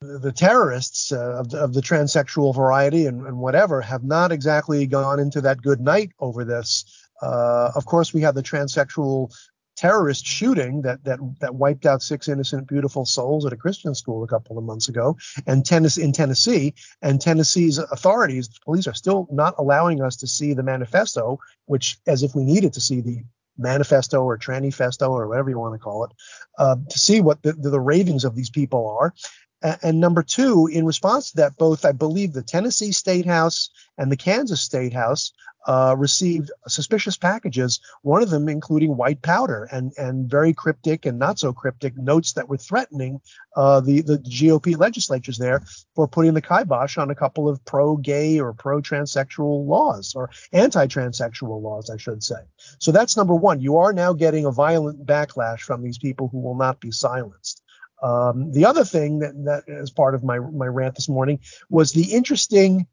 the terrorists uh, of, the, of, the, transsexual variety and, and, whatever have not exactly gone into that good night over this. Uh, of course, we had the transsexual terrorist shooting that that that wiped out six innocent, beautiful souls at a Christian school a couple of months ago, and Tennessee in Tennessee, and Tennessee's authorities, police are still not allowing us to see the manifesto, which as if we needed to see the manifesto or tranifesto or whatever you want to call it, uh, to see what the, the, the ravings of these people are. And number two, in response to that, both I believe the Tennessee State House and the Kansas State House uh, received suspicious packages. One of them including white powder and and very cryptic and not so cryptic notes that were threatening uh, the the GOP legislatures there for putting the kibosh on a couple of pro-gay or pro-transsexual laws or anti-transsexual laws, I should say. So that's number one. You are now getting a violent backlash from these people who will not be silenced. Um, the other thing that, that is part of my my rant this morning was the interesting,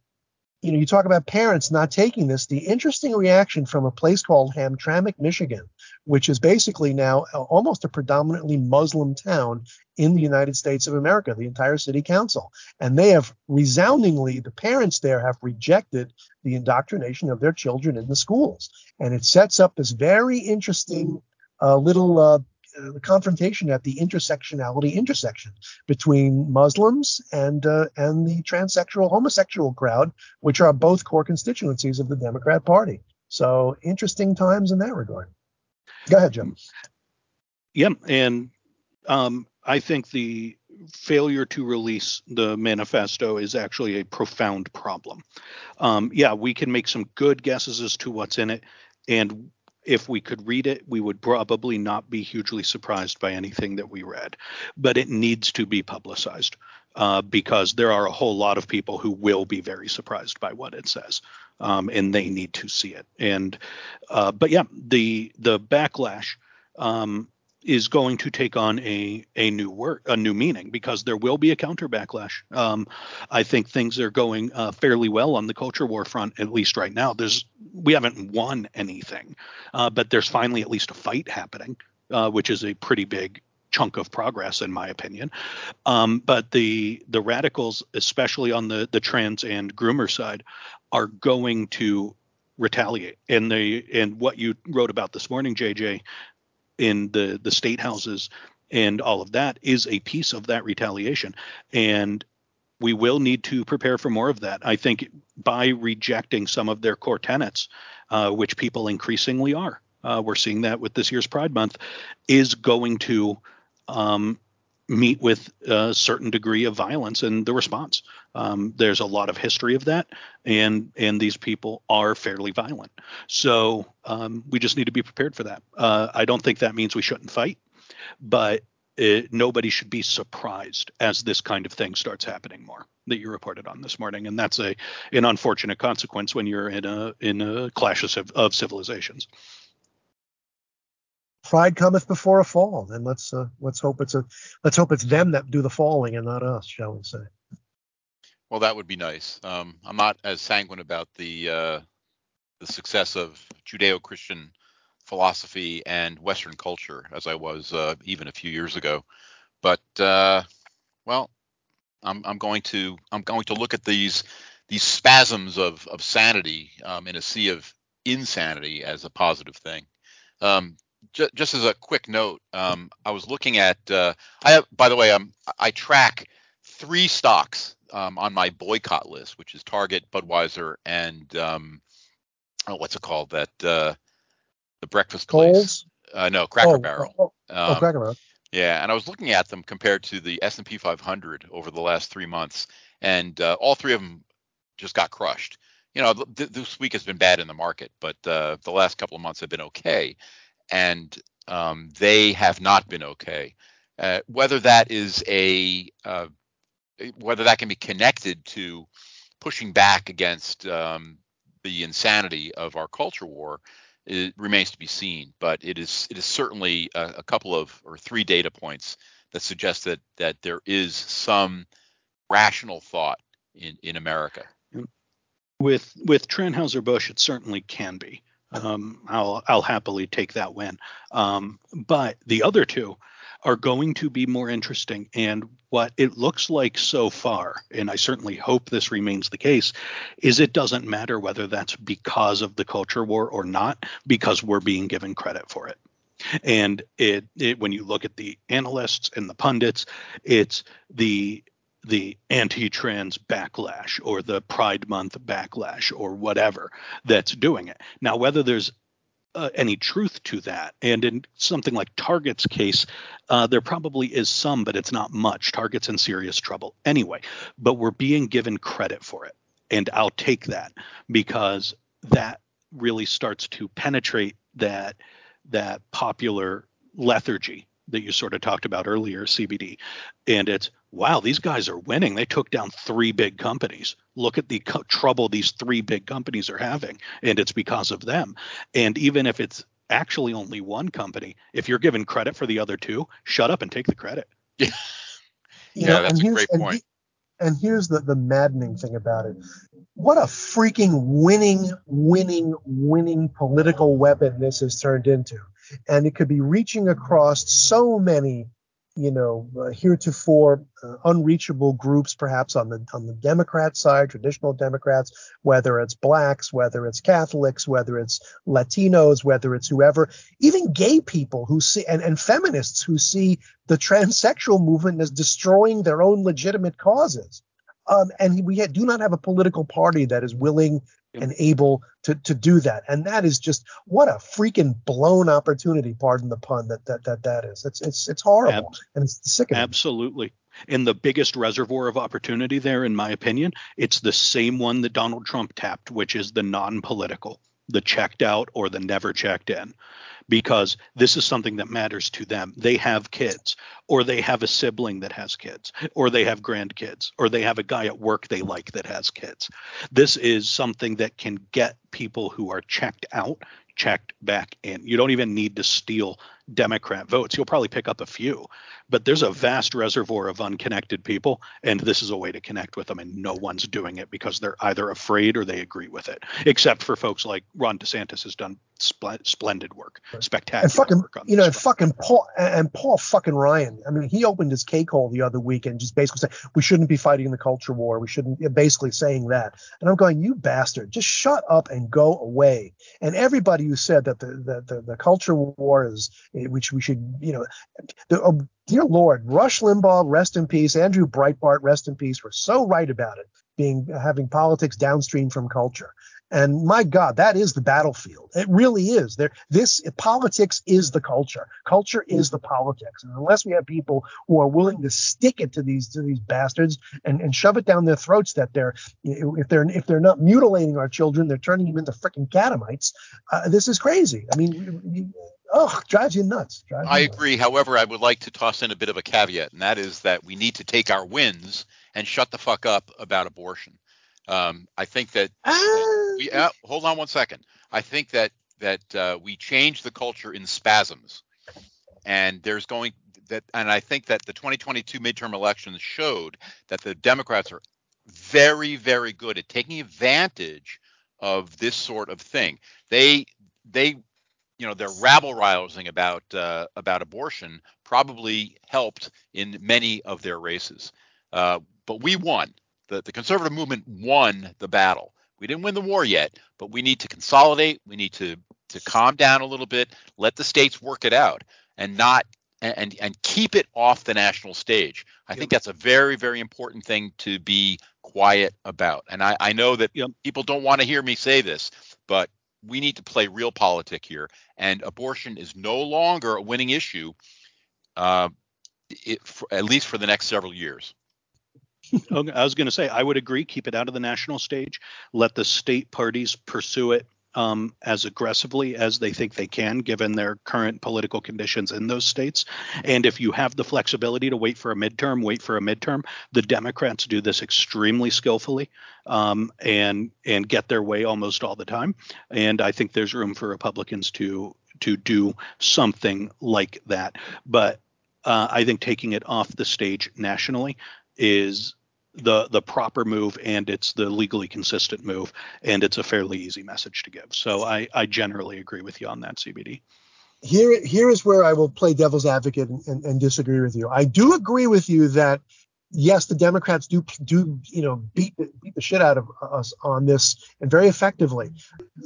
you know, you talk about parents not taking this. The interesting reaction from a place called Hamtramck, Michigan, which is basically now almost a predominantly Muslim town in the United States of America, the entire city council, and they have resoundingly, the parents there have rejected the indoctrination of their children in the schools, and it sets up this very interesting uh, little uh, uh, the confrontation at the intersectionality intersection between Muslims and uh, and the transsexual homosexual crowd, which are both core constituencies of the Democrat Party. So interesting times in that regard. Go ahead, Jim. Yeah, and um, I think the failure to release the manifesto is actually a profound problem. Um, yeah, we can make some good guesses as to what's in it, and if we could read it, we would probably not be hugely surprised by anything that we read. But it needs to be publicized uh, because there are a whole lot of people who will be very surprised by what it says, um, and they need to see it. And uh, but yeah, the the backlash um, is going to take on a a new word, a new meaning, because there will be a counter backlash. Um, I think things are going uh, fairly well on the culture war front, at least right now. There's we haven't won anything, uh, but there's finally at least a fight happening, uh, which is a pretty big chunk of progress in my opinion. Um, but the the radicals, especially on the the trans and groomer side, are going to retaliate. And they and what you wrote about this morning, JJ, in the the state houses and all of that is a piece of that retaliation. And we will need to prepare for more of that. I think by rejecting some of their core tenets uh, which people increasingly are uh, we're seeing that with this year's pride month is going to um, meet with a certain degree of violence in the response. Um, there's a lot of history of that, and and these people are fairly violent. So um, we just need to be prepared for that. Uh, I don't think that means we shouldn't fight, but it, nobody should be surprised as this kind of thing starts happening more that you reported on this morning, and that's a an unfortunate consequence when you're in a in a clash of, of civilizations pride cometh before a fall, and let's uh, let's hope it's a let's hope it's them that do the falling and not us, shall we say? Well, that would be nice. Um, I'm not as sanguine about the uh, the success of Judeo-Christian philosophy and Western culture as I was uh, even a few years ago, but uh, well, I'm, I'm going to I'm going to look at these these spasms of of sanity um, in a sea of insanity as a positive thing. Um, just, just as a quick note, um, I was looking at. Uh, I have, by the way, um, I track three stocks um, on my boycott list, which is Target, Budweiser, and um, oh, what's it called? That uh, the breakfast place. Uh, no, Cracker oh, Barrel. Oh, oh, um, Cracker Barrel. Yeah, and I was looking at them compared to the S&P 500 over the last three months, and uh, all three of them just got crushed. You know, th- this week has been bad in the market, but uh, the last couple of months have been okay and um, they have not been okay. Uh, whether that is a uh, whether that can be connected to pushing back against um, the insanity of our culture war remains to be seen. But it is it is certainly a, a couple of or three data points that suggest that that there is some rational thought in in America. With with Tranhauser Bush, it certainly can be. Um, I'll I'll happily take that win. Um, but the other two are going to be more interesting. And what it looks like so far, and I certainly hope this remains the case, is it doesn't matter whether that's because of the culture war or not, because we're being given credit for it. And it, it when you look at the analysts and the pundits, it's the the anti-trans backlash or the pride month backlash or whatever that's doing it now whether there's uh, any truth to that. And in something like Target's case, uh, there probably is some, but it's not much. Target's in serious trouble anyway, but we're being given credit for it. And I'll take that because that really starts to penetrate that that popular lethargy that you sort of talked about earlier, CBD. And it's wow, these guys are winning. They took down three big companies. Look at the co- trouble these three big companies are having, and it's because of them. And even if it's actually only one company, if you're given credit for the other two, shut up and take the credit. Yeah, yeah, know, that's a great point. And, here's the, the maddening thing about it. What a freaking winning, winning, winning political weapon this has turned into. And it could be reaching across so many you know, uh, heretofore uh, unreachable groups, perhaps on the on the Democrat side, traditional Democrats, whether it's blacks, whether it's Catholics, whether it's Latinos, whether it's whoever, even gay people who see and, and feminists who see the transsexual movement as destroying their own legitimate causes. Um, and we do not have a political party that is willing and able to to do that. And that is just what a freaking blown opportunity, pardon the pun, that that that, that is. It's it's it's horrible Ab- and it's sickening. Absolutely. And the biggest reservoir of opportunity there, in my opinion, it's the same one that Donald Trump tapped, which is the non-political, the checked out or the never checked in because this is something that matters to them. They have kids, or they have a sibling that has kids, or they have grandkids, or they have a guy at work they like that has kids. This is something that can get people who are checked out checked back in. You don't even need to steal Democrat votes. You'll probably pick up a few, but there's a vast reservoir of unconnected people, and this is a way to connect with them, and no one's doing it because they're either afraid or they agree with it. Except for folks like Ron DeSantis has done spl- splendid work, spectacular and fucking, work. you know, and fucking Paul and Paul fucking Ryan. I mean, he opened his cake hole the other week and just basically said we shouldn't be fighting the culture war. We shouldn't. Basically saying that, and I'm going, you bastard, just shut up and go away. And everybody who said that the the, the, the culture war is eh, which we should, you know, the, oh, dear Lord, Rush Limbaugh, rest in peace, Andrew Breitbart, rest in peace, were so right about it, being having politics downstream from culture. And my God, that is the battlefield. It really is. There, this politics is the culture. Culture is the politics. And unless we have people who are willing to stick it to these to these bastards and, and shove it down their throats that they're if they're if they're not mutilating our children, they're turning them into freaking catamites. Uh, this is crazy. I mean, oh, drives you nuts. Drives I you agree. Nuts. However, I would like to toss in a bit of a caveat, and that is that we need to take our wins and shut the fuck up about abortion. Um, I think that, that we, uh, hold on one second. I think that that uh, we change the culture in spasms, and there's going that, and I think that the 2022 midterm elections showed that the Democrats are very, very good at taking advantage of this sort of thing. They they you know their rabble rousing about uh, about abortion probably helped in many of their races. Uh, but we won. The, the conservative movement won the battle. We didn't win the war yet, but we need to consolidate. We need to to calm down a little bit, let the states work it out, and not and and keep it off the national stage. I yep. think that's a very very important thing to be quiet about. And I, I know that yep. people don't want to hear me say this, but we need to play realpolitik here. And abortion is no longer a winning issue, uh, it, for, at least for the next several years. I was going to say I would agree. Keep it out of the national stage. Let the state parties pursue it um, as aggressively as they think they can, given their current political conditions in those states. And if you have the flexibility to wait for a midterm, wait for a midterm. The Democrats do this extremely skillfully um, and and get their way almost all the time. And I think there's room for Republicans to to do something like that. But uh, I think taking it off the stage nationally is the the proper move and it's the legally consistent move and it's a fairly easy message to give. So I I generally agree with you on that CBD. Here here is where I will play devil's advocate and, and, and disagree with you. I do agree with you that yes, the Democrats do do you know beat beat the shit out of us on this and very effectively.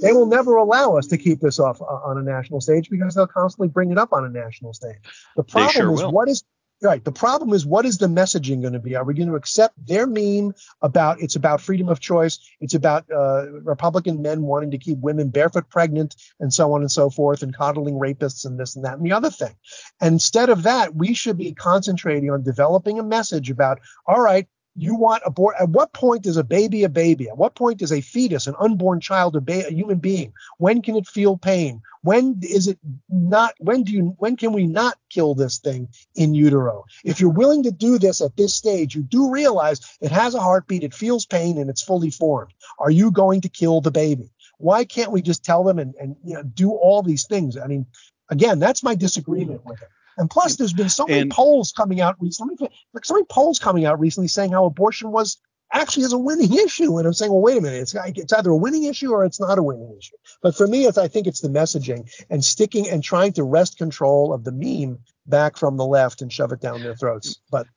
They will never allow us to keep this off uh, on a national stage because they'll constantly bring it up on a national stage. The problem sure is will. what is Right. The problem is, what is the messaging going to be? Are we going to accept their meme about it's about freedom of choice? It's about uh, Republican men wanting to keep women barefoot pregnant and so on and so forth, and coddling rapists and this and that and the other thing. And instead of that, we should be concentrating on developing a message about, all right, you want abort at what point is a baby a baby? At what point is a fetus an unborn child a, ba- a, human being? When can it feel pain? When is it not when do you when can we not kill this thing in utero? If you're willing to do this at this stage you do realize it has a heartbeat it feels pain and it's fully formed. Are you going to kill the baby? Why can't we just tell them and, and you know, do all these things? I mean again that's my disagreement with it and plus, there's been so many and, polls coming out recently, like so many polls coming out recently saying how abortion was actually is a winning issue. And I'm saying, well, wait a minute, it's, it's either a winning issue or it's not a winning issue. But for me, it's, I think it's the messaging and sticking and trying to wrest control of the meme back from the left and shove it down their throats. But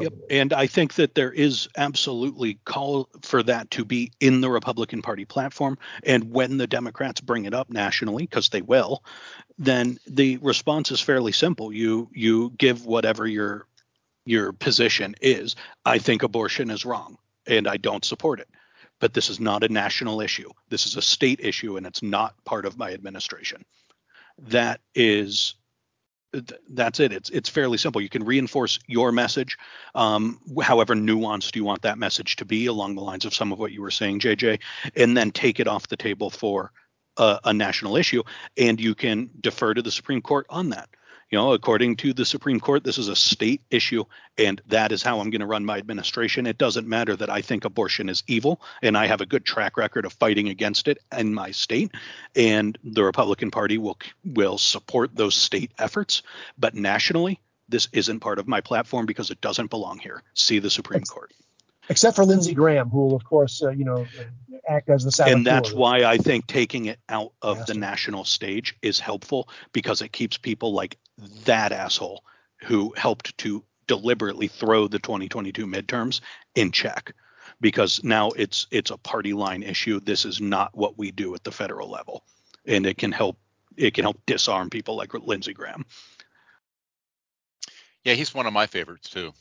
Yep. And I think that there is absolutely call for that to be in the Republican Party platform. And when the Democrats bring it up nationally, because they will, then the response is fairly simple. You you give whatever your your position is. I think abortion is wrong and I don't support it. But this is not a national issue. This is a state issue and it's not part of my administration. That is that's it. It's it's fairly simple. You can reinforce your message, um, however nuanced you want that message to be, along the lines of some of what you were saying, JJ, and then take it off the table for a, a national issue, and you can defer to the Supreme Court on that. You know, according to the Supreme Court, this is a state issue, and that is how I'm going to run my administration. It doesn't matter that I think abortion is evil, and I have a good track record of fighting against it in my state, and the Republican Party will will support those state efforts. But nationally, this isn't part of my platform because it doesn't belong here. See the Supreme Court except for Lindsey Graham, who will, of course, uh, you know, act as the saboteur. And that's why I think taking it out of the national stage is helpful because it keeps people like that asshole who helped to deliberately throw the 2022 midterms in check because now it's it's a party line issue. This is not what we do at the federal level, and it can help it can help disarm people like Lindsey Graham. Yeah, he's one of my favorites too.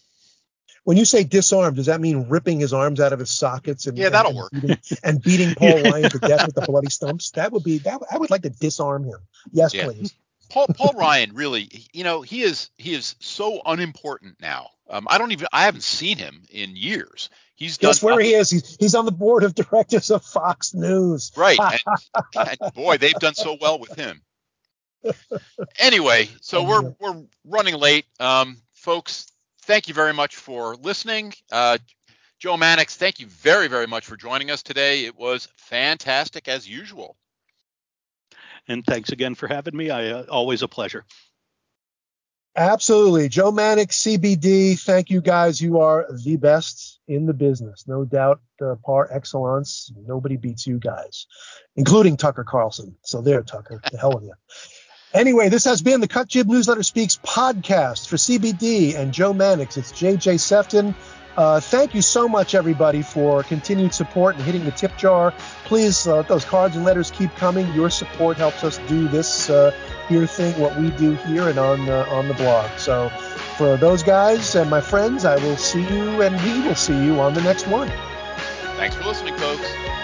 When you say disarm, does that mean ripping his arms out of his sockets and yeah, that'll and, work. Beating, and beating Paul Ryan to death with the bloody stumps? That would be that. I would like to disarm him. Yes, yeah. please. Paul Paul Ryan really, you know, he is he is so unimportant now. Um, I don't even I haven't seen him in years. He's done. Guess where he is? He's he's on the board of directors of Fox News. Right, and, and boy, they've done so well with him. Anyway, so we're we're running late, um, folks thank you very much for listening. Uh, Joe Mannix, thank you very, very much for joining us today. It was fantastic as usual. And thanks again for having me. I uh, always a pleasure. Absolutely. Joe Mannix, CBD. Thank you guys. You are the best in the business. No doubt, uh, par excellence. Nobody beats you guys, including Tucker Carlson. So there, Tucker. The hell of you. Anyway, this has been the CutJibNewsletter Speaks podcast for CBD and Joe Mannix. It's JJ Sefton. Uh, thank you so much, everybody, for continued support and hitting the tip jar. Please, uh, those cards and letters keep coming. Your support helps us do this uh, here thing, what we do here and on uh, on the blog. So, for those guys and my friends, I will see you, and we will see you on the next one. Thanks for listening, folks.